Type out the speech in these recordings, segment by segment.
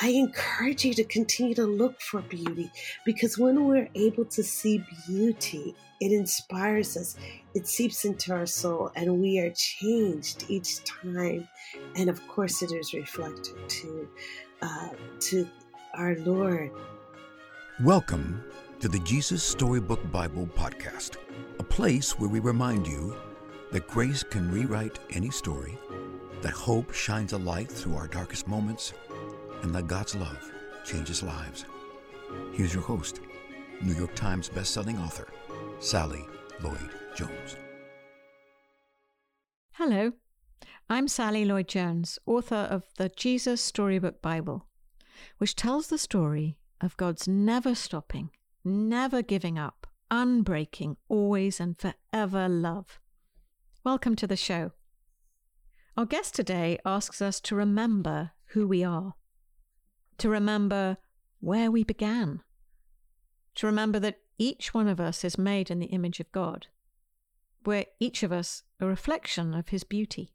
I encourage you to continue to look for beauty because when we're able to see beauty, it inspires us, it seeps into our soul, and we are changed each time. And of course, it is reflected to, uh, to our Lord. Welcome to the Jesus Storybook Bible Podcast, a place where we remind you that grace can rewrite any story, that hope shines a light through our darkest moments and that God's love changes lives. Here's your host, New York Times bestselling author, Sally Lloyd Jones. Hello, I'm Sally Lloyd Jones, author of the Jesus Storybook Bible, which tells the story of God's never stopping, never giving up, unbreaking, always and forever love. Welcome to the show. Our guest today asks us to remember who we are to remember where we began, to remember that each one of us is made in the image of God, where each of us a reflection of his beauty.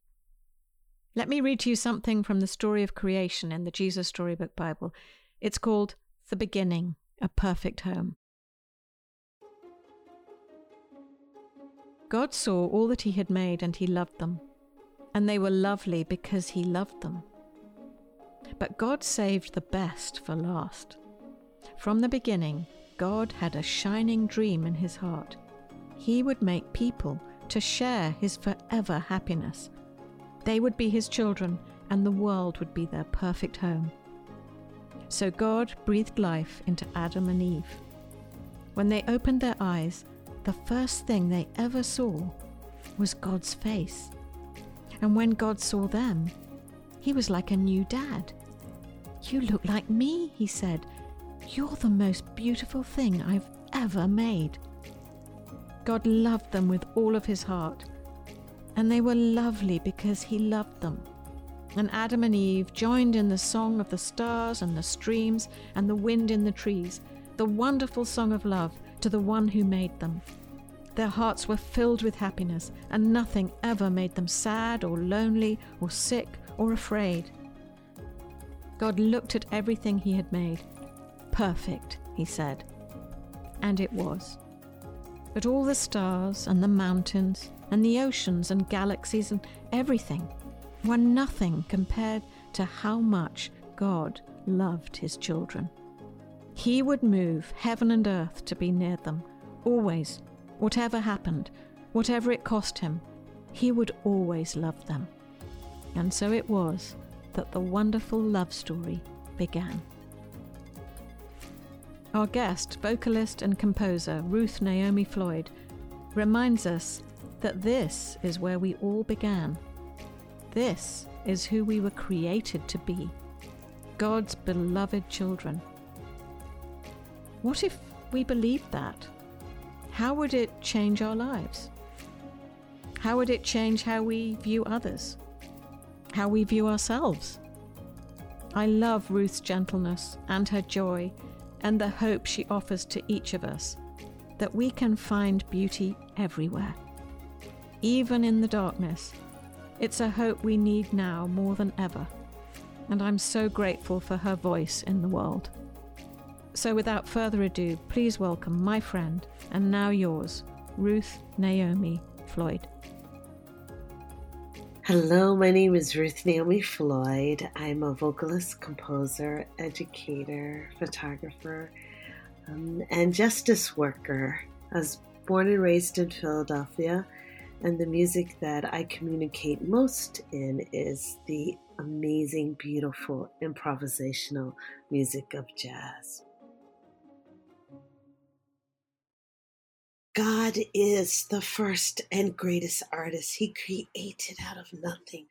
Let me read to you something from the story of creation in the Jesus Storybook Bible. It's called The Beginning, a Perfect Home. God saw all that he had made and he loved them, and they were lovely because he loved them. But God saved the best for last. From the beginning, God had a shining dream in his heart. He would make people to share his forever happiness. They would be his children, and the world would be their perfect home. So God breathed life into Adam and Eve. When they opened their eyes, the first thing they ever saw was God's face. And when God saw them, he was like a new dad. You look like me, he said. You're the most beautiful thing I've ever made. God loved them with all of his heart, and they were lovely because he loved them. And Adam and Eve joined in the song of the stars and the streams and the wind in the trees, the wonderful song of love to the one who made them. Their hearts were filled with happiness, and nothing ever made them sad or lonely or sick or afraid. God looked at everything he had made. Perfect, he said. And it was. But all the stars and the mountains and the oceans and galaxies and everything were nothing compared to how much God loved his children. He would move heaven and earth to be near them, always, whatever happened, whatever it cost him, he would always love them. And so it was that the wonderful love story began. Our guest, vocalist and composer Ruth Naomi Floyd, reminds us that this is where we all began. This is who we were created to be God's beloved children. What if we believed that? How would it change our lives? How would it change how we view others? How we view ourselves. I love Ruth's gentleness and her joy and the hope she offers to each of us that we can find beauty everywhere, even in the darkness. It's a hope we need now more than ever, and I'm so grateful for her voice in the world. So, without further ado, please welcome my friend and now yours, Ruth Naomi Floyd. Hello, my name is Ruth Naomi Floyd. I'm a vocalist, composer, educator, photographer, um, and justice worker. I was born and raised in Philadelphia, and the music that I communicate most in is the amazing, beautiful improvisational music of jazz. God is the first and greatest artist. He created out of nothing.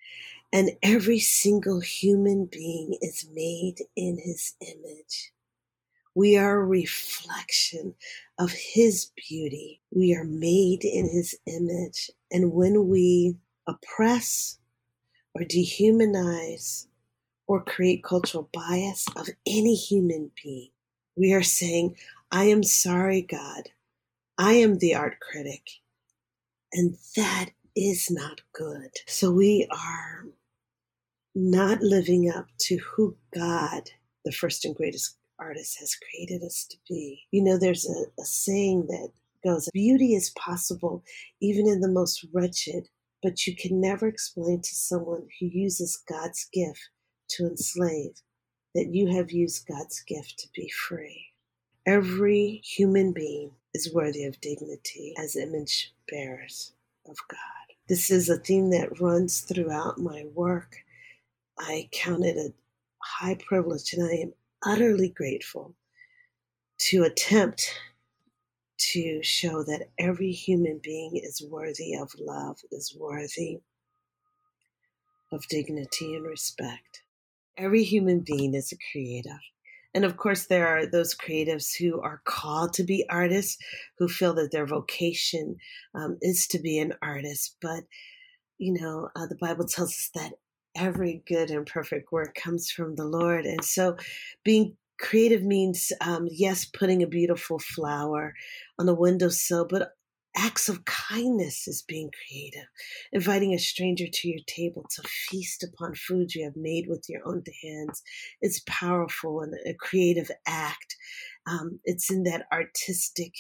And every single human being is made in his image. We are a reflection of his beauty. We are made in his image. And when we oppress or dehumanize or create cultural bias of any human being, we are saying, I am sorry, God. I am the art critic, and that is not good. So we are not living up to who God, the first and greatest artist has created us to be. You know, there's a, a saying that goes, Beauty is possible even in the most wretched, but you can never explain to someone who uses God's gift to enslave that you have used God's gift to be free. Every human being is worthy of dignity as image bearers of God. This is a theme that runs throughout my work. I count it a high privilege and I am utterly grateful to attempt to show that every human being is worthy of love, is worthy of dignity and respect. Every human being is a creative. And of course, there are those creatives who are called to be artists, who feel that their vocation um, is to be an artist. But, you know, uh, the Bible tells us that every good and perfect work comes from the Lord. And so being creative means, um, yes, putting a beautiful flower on a windowsill, but acts of kindness is being creative. Inviting a stranger to your table to feast upon food you have made with your own hands It's powerful and a creative act. Um, it's in that artistic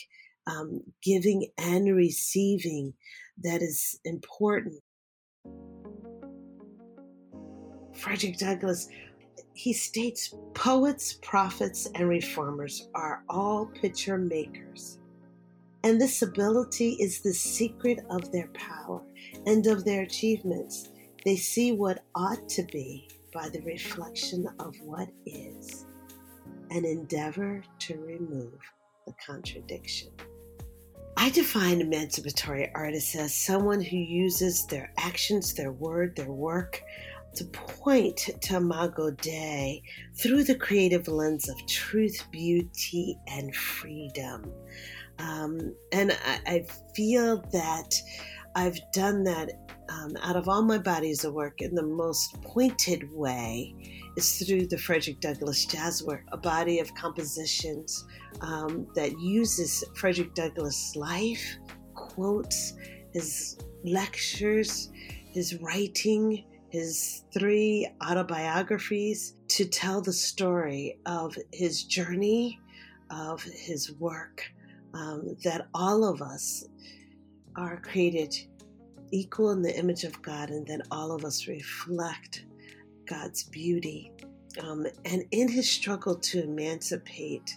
um, giving and receiving that is important. Frederick Douglass, he states poets, prophets, and reformers are all picture makers. And this ability is the secret of their power and of their achievements. They see what ought to be by the reflection of what is and endeavor to remove the contradiction. I define emancipatory artists as someone who uses their actions, their word, their work to point to Imago Dei through the creative lens of truth, beauty, and freedom. Um, and I, I, feel that I've done that um, out of all my bodies of work in the most pointed way is through the Frederick Douglass Jazz Work, a body of compositions um, that uses Frederick Douglass' life, quotes, his lectures, his writing, his three autobiographies to tell the story of his journey, of his work, um, that all of us are created equal in the image of God and that all of us reflect God's beauty. Um, and in his struggle to emancipate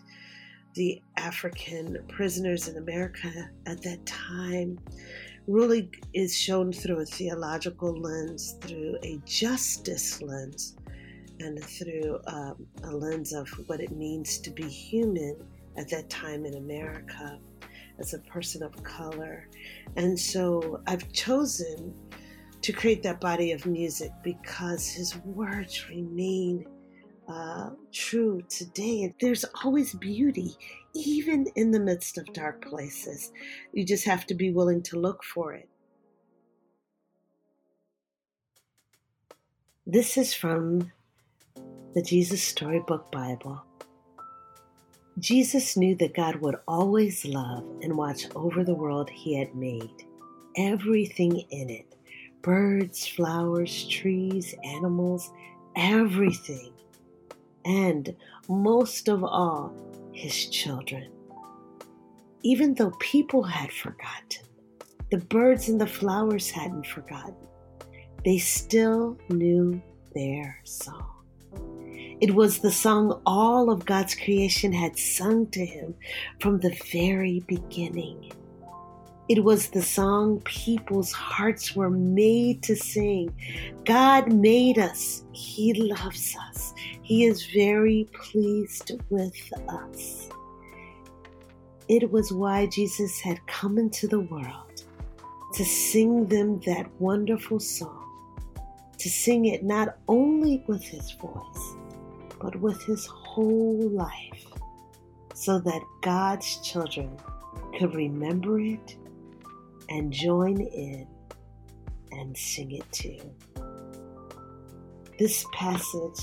the African prisoners in America at that time, really is shown through a theological lens, through a justice lens, and through um, a lens of what it means to be human at that time in America as a person of color. And so I've chosen to create that body of music because his words remain uh, true today. There's always beauty, even in the midst of dark places. You just have to be willing to look for it. This is from the Jesus Storybook Bible. Jesus knew that God would always love and watch over the world he had made, everything in it birds, flowers, trees, animals, everything and most of all, his children. Even though people had forgotten, the birds and the flowers hadn't forgotten, they still knew their song. It was the song all of God's creation had sung to him from the very beginning. It was the song people's hearts were made to sing. God made us. He loves us. He is very pleased with us. It was why Jesus had come into the world to sing them that wonderful song, to sing it not only with his voice, but with his whole life, so that God's children could remember it and join in and sing it too. This passage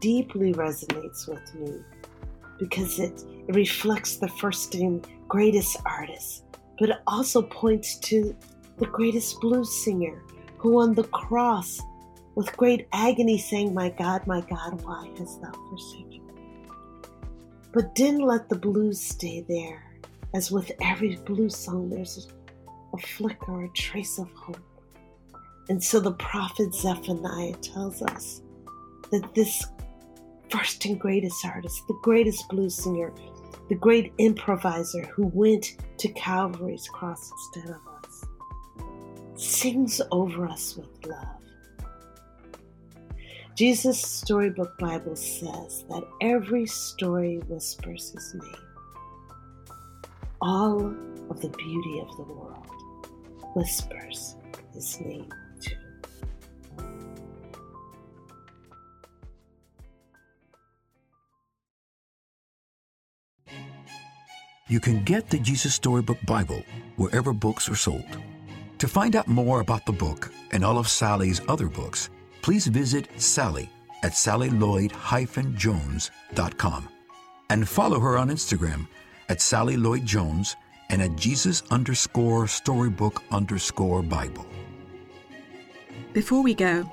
deeply resonates with me because it, reflects the first and greatest artist, but it also points to the greatest blues singer who on the cross with great agony saying, My God, my God, why hast thou forsaken me? But didn't let the blues stay there. As with every blues song, there's a flicker, a trace of hope. And so the prophet Zephaniah tells us that this first and greatest artist, the greatest blues singer, the great improviser who went to Calvary's cross instead of us, sings over us with love. Jesus' Storybook Bible says that every story whispers his name. All of the beauty of the world whispers his name too. You can get the Jesus Storybook Bible wherever books are sold. To find out more about the book and all of Sally's other books, please visit Sally at sallylloyd-jones.com and follow her on Instagram at Sally Lloyd Jones and at Jesus underscore storybook underscore Bible. Before we go,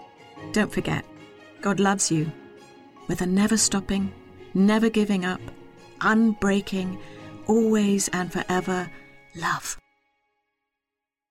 don't forget, God loves you with a never stopping, never giving up, unbreaking, always and forever love.